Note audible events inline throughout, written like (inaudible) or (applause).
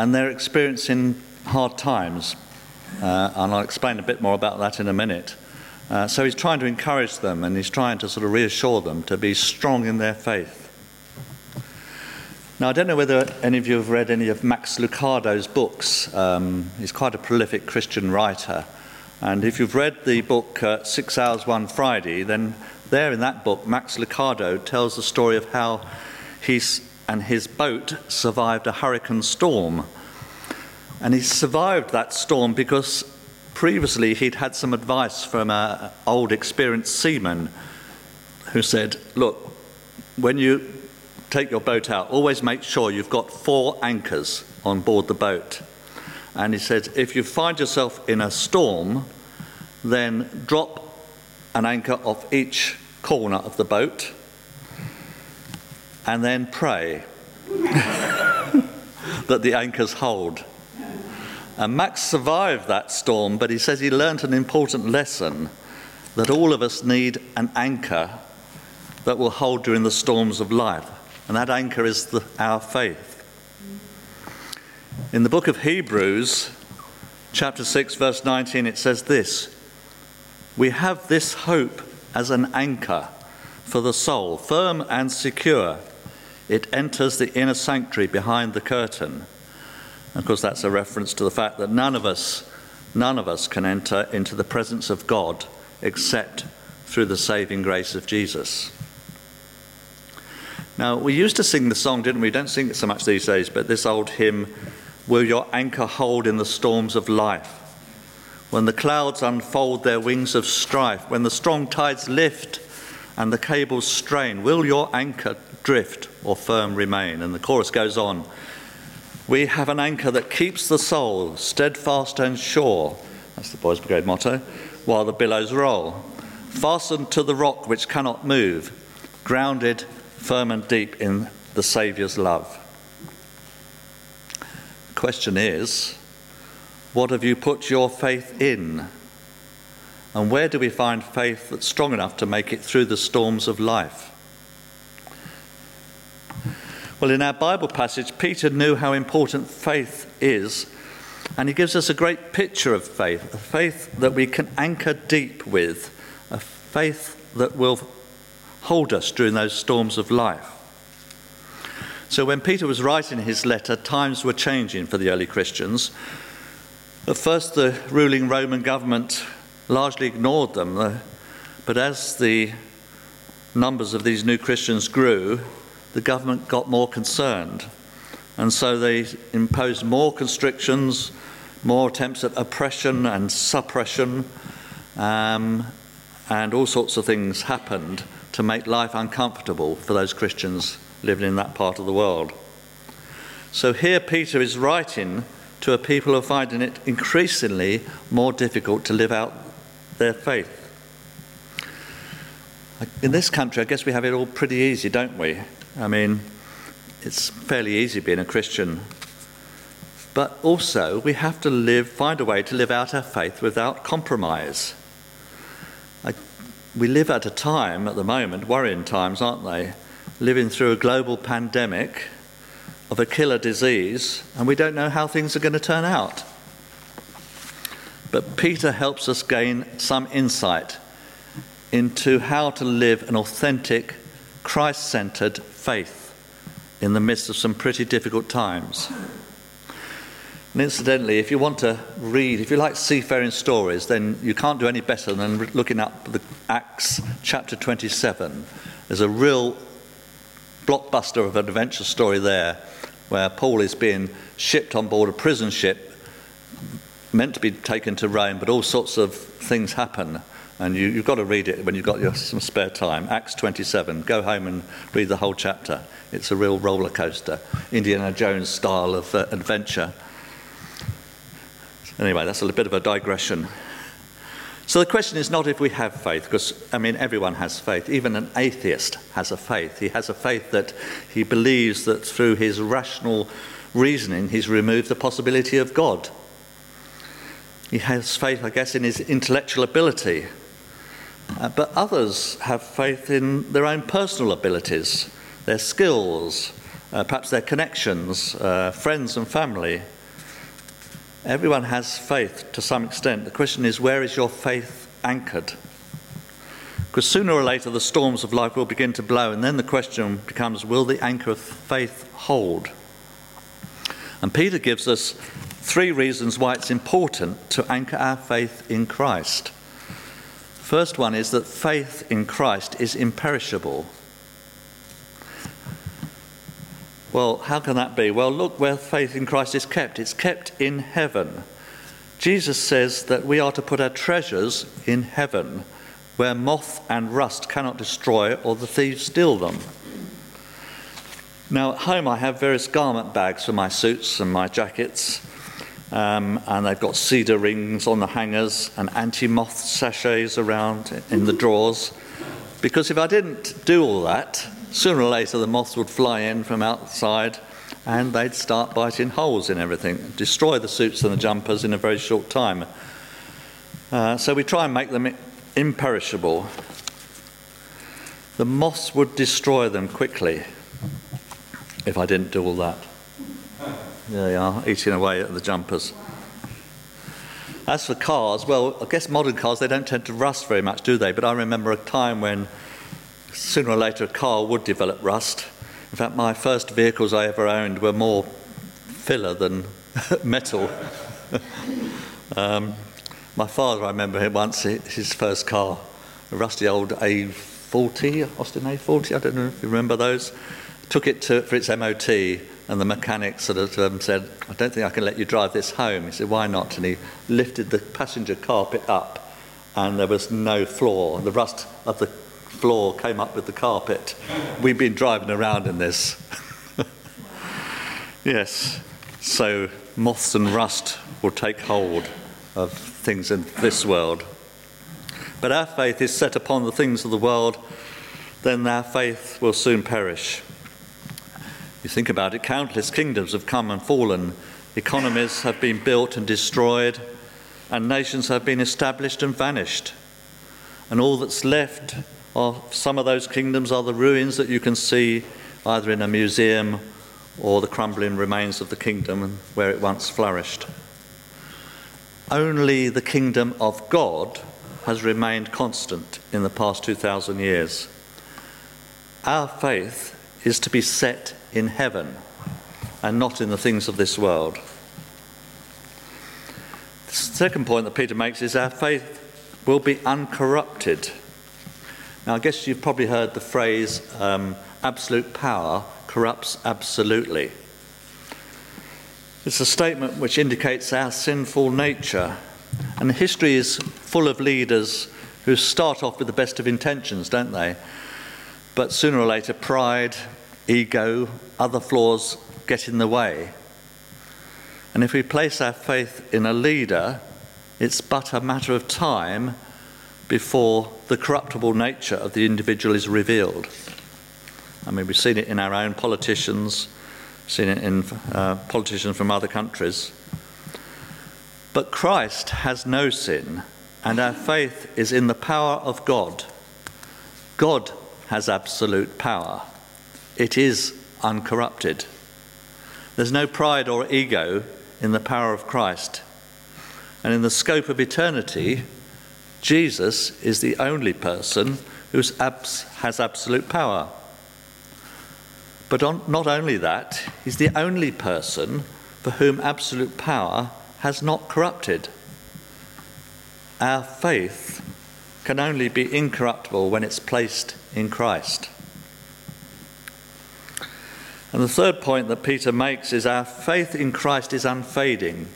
and they're experiencing hard times. Uh, and I'll explain a bit more about that in a minute. Uh, so he's trying to encourage them and he's trying to sort of reassure them to be strong in their faith. Now, I don't know whether any of you have read any of Max Lucado's books. Um, he's quite a prolific Christian writer. And if you've read the book uh, Six Hours One Friday, then there in that book, Max Lucado tells the story of how he and his boat survived a hurricane storm. And he survived that storm because previously he'd had some advice from an old experienced seaman who said, Look, when you take your boat out, always make sure you've got four anchors on board the boat. And he said, if you find yourself in a storm, then drop an anchor off each corner of the boat and then pray (laughs) that the anchors hold. And Max survived that storm, but he says he learnt an important lesson that all of us need an anchor that will hold during the storms of life. And that anchor is the, our faith. In the book of Hebrews, chapter 6, verse 19, it says this We have this hope as an anchor for the soul, firm and secure. It enters the inner sanctuary behind the curtain. Of course, that's a reference to the fact that none of us, none of us can enter into the presence of God except through the saving grace of Jesus. Now, we used to sing the song, didn't we? we? Don't sing it so much these days, but this old hymn, Will Your Anchor Hold in the Storms of Life? When the clouds unfold their wings of strife, when the strong tides lift and the cables strain, will your anchor drift or firm remain? And the chorus goes on. We have an anchor that keeps the soul steadfast and sure. That's the Boys Brigade motto. While the billows roll. Fastened to the rock which cannot move, grounded firm and deep in the Saviour's love. The question is, what have you put your faith in? And where do we find faith that's strong enough to make it through the storms of life? Well, in our Bible passage, Peter knew how important faith is, and he gives us a great picture of faith a faith that we can anchor deep with, a faith that will hold us during those storms of life. So, when Peter was writing his letter, times were changing for the early Christians. At first, the ruling Roman government largely ignored them, uh, but as the numbers of these new Christians grew, the government got more concerned. And so they imposed more constrictions, more attempts at oppression and suppression, um, and all sorts of things happened to make life uncomfortable for those Christians living in that part of the world. So here Peter is writing to a people who are finding it increasingly more difficult to live out their faith. In this country, I guess we have it all pretty easy, don't we? I mean, it's fairly easy being a Christian. But also, we have to live, find a way to live out our faith without compromise. I, we live at a time at the moment, worrying times, aren't they? Living through a global pandemic of a killer disease, and we don't know how things are going to turn out. But Peter helps us gain some insight into how to live an authentic, Christ centered faith in the midst of some pretty difficult times. And incidentally, if you want to read, if you like seafaring stories, then you can't do any better than looking up the Acts chapter 27. There's a real blockbuster of an adventure story there where Paul is being shipped on board a prison ship, meant to be taken to Rome, but all sorts of things happen. And you, have got to read it when you've got your, some spare time. Acts 27. Go home and read the whole chapter. It's a real roller coaster, Indiana Jones style of uh, adventure. Anyway, that's a bit of a digression. So the question is not if we have faith, because, I mean, everyone has faith. Even an atheist has a faith. He has a faith that he believes that through his rational reasoning, he's removed the possibility of God. He has faith, I guess, in his intellectual ability. Uh, but others have faith in their own personal abilities, their skills, uh, perhaps their connections, uh, friends and family. Everyone has faith to some extent. The question is, where is your faith anchored? Because sooner or later the storms of life will begin to blow, and then the question becomes will the anchor of faith hold? And Peter gives us three reasons why it's important to anchor our faith in Christ. First one is that faith in Christ is imperishable. Well, how can that be? Well, look where faith in Christ is kept. It's kept in heaven. Jesus says that we are to put our treasures in heaven where moth and rust cannot destroy or the thieves steal them. Now, at home, I have various garment bags for my suits and my jackets, um, and they've got cedar rings on the hangers and anti moth sachets around in the drawers. Because if I didn't do all that, sooner or later the moths would fly in from outside and they'd start biting holes in everything, destroy the suits and the jumpers in a very short time. Uh, so we try and make them imperishable. The moths would destroy them quickly if I didn't do all that. There they are, eating away at the jumpers. As for cars, well, I guess modern cars, they don't tend to rust very much, do they? But I remember a time when sooner or later a car would develop rust. In fact, my first vehicles I ever owned were more filler than (laughs) metal. (laughs) um, my father, I remember him once, his first car, a rusty old A40, Austin A40, I don't know if you remember those, took it to, for its MOT, and the mechanic sort of um, said, I don't think I can let you drive this home. He said, Why not? And he lifted the passenger carpet up, and there was no floor. The rust of the floor came up with the carpet. We've been driving around in this. (laughs) yes, so moths and rust will take hold of things in this world. But our faith is set upon the things of the world, then our faith will soon perish. You think about it, countless kingdoms have come and fallen, economies have been built and destroyed, and nations have been established and vanished. And all that's left of some of those kingdoms are the ruins that you can see either in a museum or the crumbling remains of the kingdom where it once flourished only the kingdom of God has remained constant in the past 2,000 years. Our faith is to be set in heaven and not in the things of this world. The second point that Peter makes is our faith will be uncorrupted. Now, I guess you've probably heard the phrase um, absolute power corrupts absolutely. It's a statement which indicates our sinful nature. And history is full of leaders who start off with the best of intentions, don't they? But sooner or later, pride, ego, other flaws get in the way. And if we place our faith in a leader, it's but a matter of time before the corruptible nature of the individual is revealed. I mean, we've seen it in our own politicians, seen it in uh, politicians from other countries. But Christ has no sin, and our faith is in the power of God. God has absolute power, it is uncorrupted. There's no pride or ego in the power of Christ. And in the scope of eternity, Jesus is the only person who has absolute power. But on, not only that, he's the only person for whom absolute power has not corrupted. Our faith can only be incorruptible when it's placed in Christ. And the third point that Peter makes is our faith in Christ is unfading.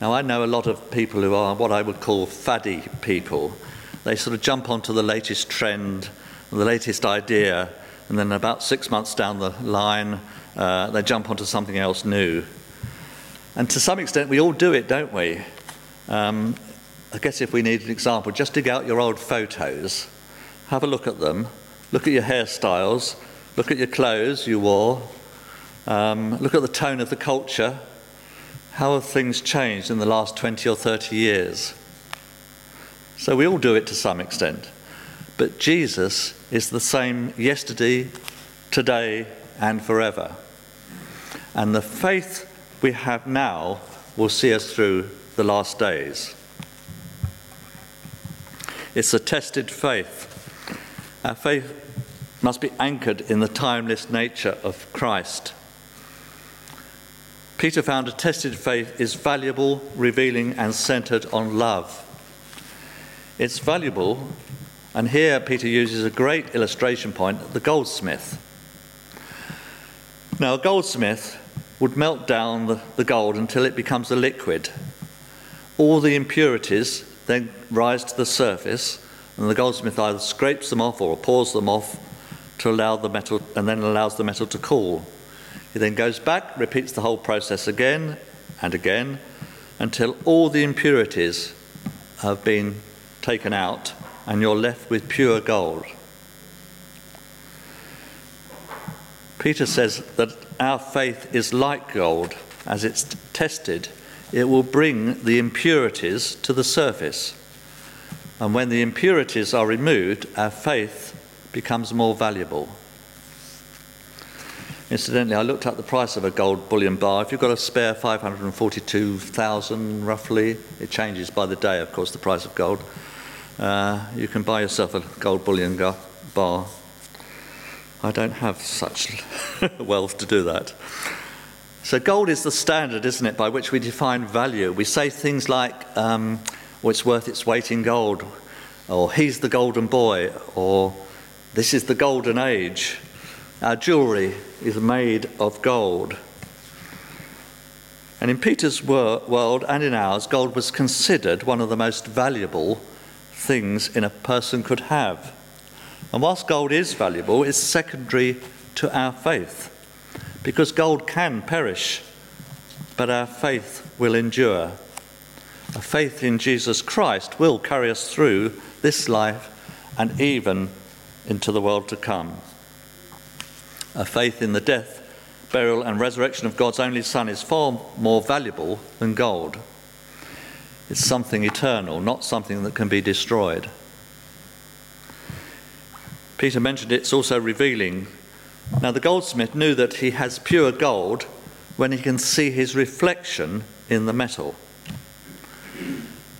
Now, I know a lot of people who are what I would call faddy people. They sort of jump onto the latest trend, the latest idea, and then about six months down the line, uh, they jump onto something else new. And to some extent, we all do it, don't we? Um, I guess if we need an example, just dig out your old photos, have a look at them, look at your hairstyles, look at your clothes you wore, um, look at the tone of the culture. How have things changed in the last 20 or 30 years? So we all do it to some extent. But Jesus is the same yesterday, today, and forever. And the faith we have now will see us through the last days. It's a tested faith. Our faith must be anchored in the timeless nature of Christ. Peter found a tested faith is valuable, revealing, and centered on love. It's valuable, and here Peter uses a great illustration point the goldsmith. Now, a goldsmith would melt down the, the gold until it becomes a liquid. All the impurities then rise to the surface, and the goldsmith either scrapes them off or pours them off to allow the metal, and then allows the metal to cool. He then goes back, repeats the whole process again and again until all the impurities have been taken out and you're left with pure gold. Peter says that our faith is like gold. As it's tested, it will bring the impurities to the surface. And when the impurities are removed, our faith becomes more valuable. Incidentally, I looked up the price of a gold bullion bar. If you've got a spare 542,000 roughly, it changes by the day, of course, the price of gold. Uh, you can buy yourself a gold bullion bar. I don't have such (laughs) wealth to do that. So, gold is the standard, isn't it, by which we define value. We say things like, um, well, it's worth its weight in gold, or he's the golden boy, or this is the golden age. Our jewellery is made of gold. And in Peter's world and in ours, gold was considered one of the most valuable things in a person could have. And whilst gold is valuable, it's secondary to our faith because gold can perish, but our faith will endure. A faith in Jesus Christ will carry us through this life and even into the world to come. A faith in the death, burial, and resurrection of God's only Son is far more valuable than gold. It's something eternal, not something that can be destroyed. Peter mentioned it's also revealing. Now, the goldsmith knew that he has pure gold when he can see his reflection in the metal.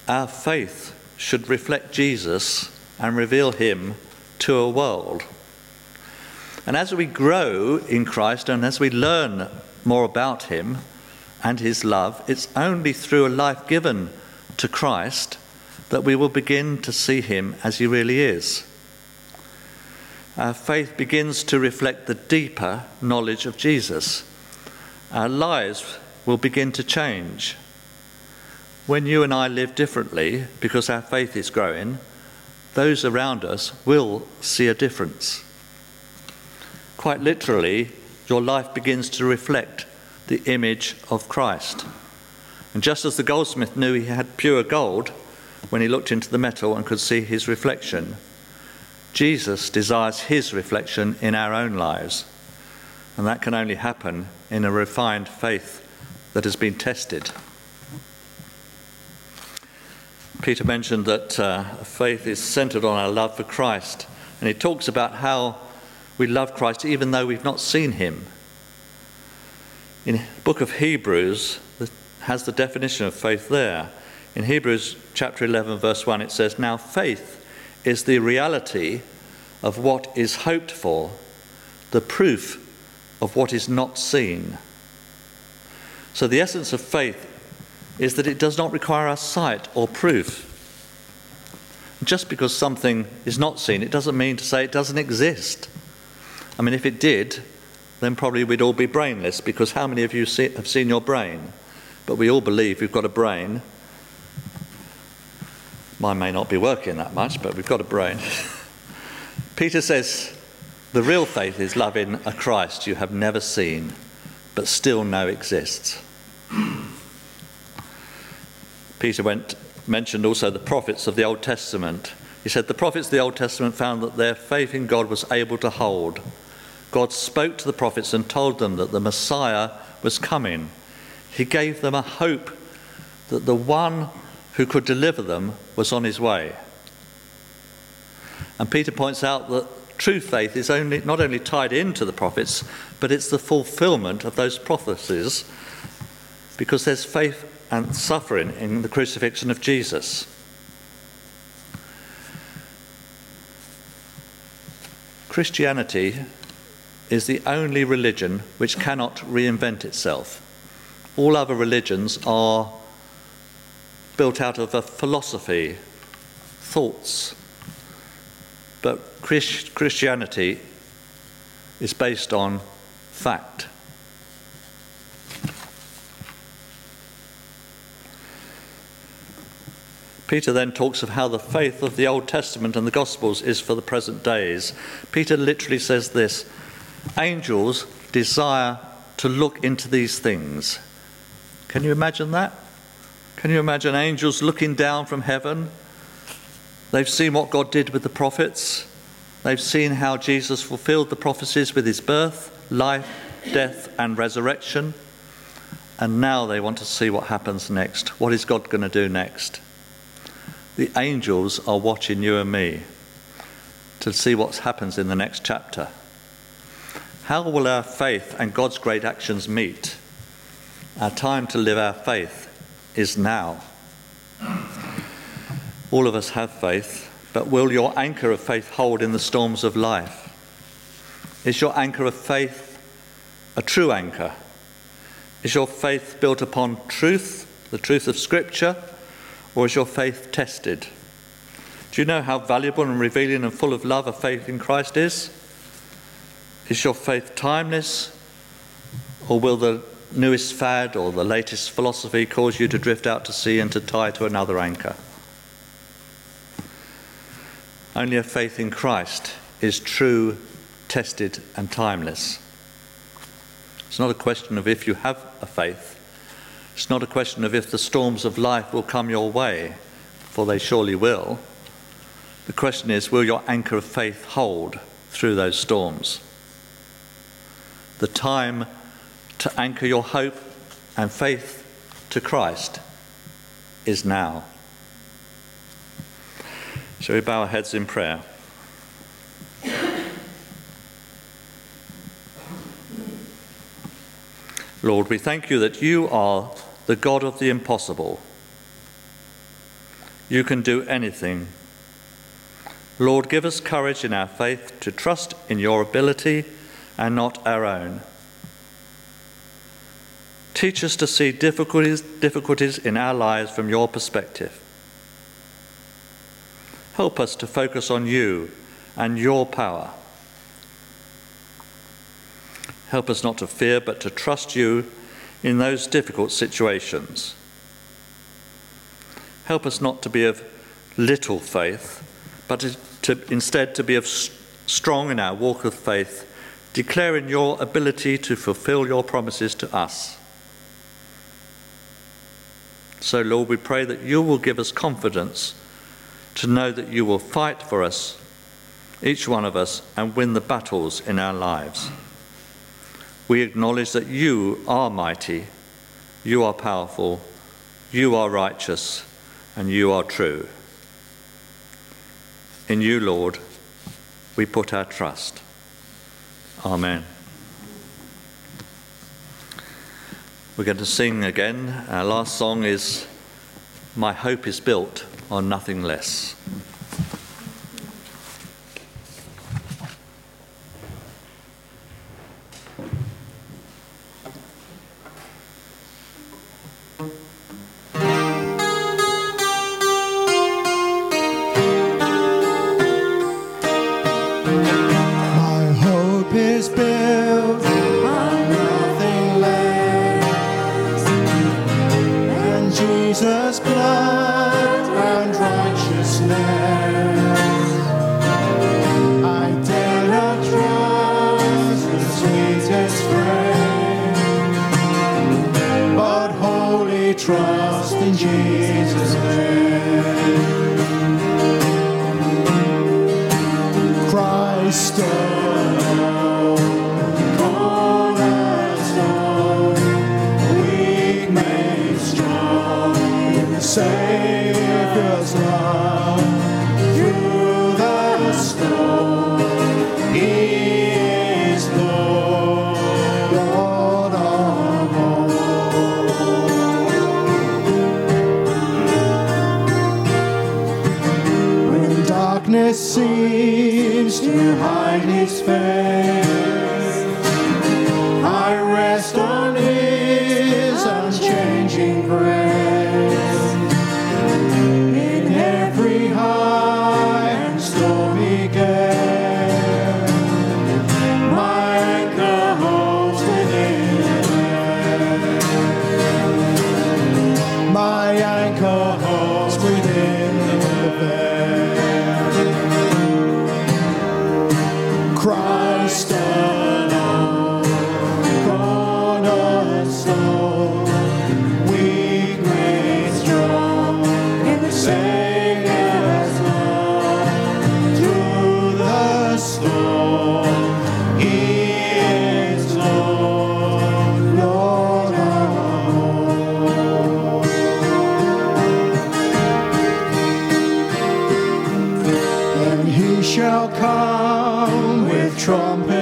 Our faith should reflect Jesus and reveal him to a world. And as we grow in Christ and as we learn more about him and his love, it's only through a life given to Christ that we will begin to see him as he really is. Our faith begins to reflect the deeper knowledge of Jesus. Our lives will begin to change. When you and I live differently because our faith is growing, those around us will see a difference. Quite literally, your life begins to reflect the image of Christ. And just as the goldsmith knew he had pure gold when he looked into the metal and could see his reflection, Jesus desires his reflection in our own lives. And that can only happen in a refined faith that has been tested. Peter mentioned that uh, faith is centered on our love for Christ. And he talks about how we love Christ even though we've not seen him. In the book of Hebrews, has the definition of faith there. In Hebrews chapter 11, verse 1, it says, Now faith is the reality of what is hoped for, the proof of what is not seen. So the essence of faith is that it does not require our sight or proof. Just because something is not seen, it doesn't mean to say it doesn't exist. I mean, if it did, then probably we'd all be brainless because how many of you see, have seen your brain? but we all believe we've got a brain. Mine may not be working that much, but we've got a brain. (laughs) Peter says, The real faith is loving a Christ you have never seen, but still know exists. Peter went, mentioned also the prophets of the Old Testament. He said, The prophets of the Old Testament found that their faith in God was able to hold. God spoke to the prophets and told them that the Messiah was coming he gave them a hope that the one who could deliver them was on his way. And Peter points out that true faith is only, not only tied into the prophets, but it's the fulfillment of those prophecies because there's faith and suffering in the crucifixion of Jesus. Christianity is the only religion which cannot reinvent itself. All other religions are built out of a philosophy, thoughts. But Christ- Christianity is based on fact. Peter then talks of how the faith of the Old Testament and the Gospels is for the present days. Peter literally says this Angels desire to look into these things. Can you imagine that? Can you imagine angels looking down from heaven? They've seen what God did with the prophets. They've seen how Jesus fulfilled the prophecies with his birth, life, death, and resurrection. And now they want to see what happens next. What is God going to do next? The angels are watching you and me to see what happens in the next chapter. How will our faith and God's great actions meet? Our time to live our faith is now. All of us have faith, but will your anchor of faith hold in the storms of life? Is your anchor of faith a true anchor? Is your faith built upon truth, the truth of Scripture? Or is your faith tested? Do you know how valuable and revealing and full of love a faith in Christ is? Is your faith timeless? Or will the newest fad or the latest philosophy cause you to drift out to sea and to tie to another anchor? Only a faith in Christ is true, tested, and timeless. It's not a question of if you have a faith, it's not a question of if the storms of life will come your way, for they surely will. The question is will your anchor of faith hold through those storms? The time to anchor your hope and faith to Christ is now. Shall we bow our heads in prayer? Lord, we thank you that you are the God of the impossible. You can do anything. Lord, give us courage in our faith to trust in your ability and not our own. Teach us to see difficulties, difficulties in our lives from your perspective. Help us to focus on you and your power. Help us not to fear, but to trust you in those difficult situations. Help us not to be of little faith, but to, instead to be of strong in our walk of faith, declaring your ability to fulfill your promises to us. So, Lord, we pray that you will give us confidence to know that you will fight for us, each one of us, and win the battles in our lives we acknowledge that you are mighty, you are powerful, you are righteous, and you are true. In you, Lord, we put our trust. Amen. We're going to sing again. Our last song is My Hope is Built on Nothing Less. Shall come with trumpet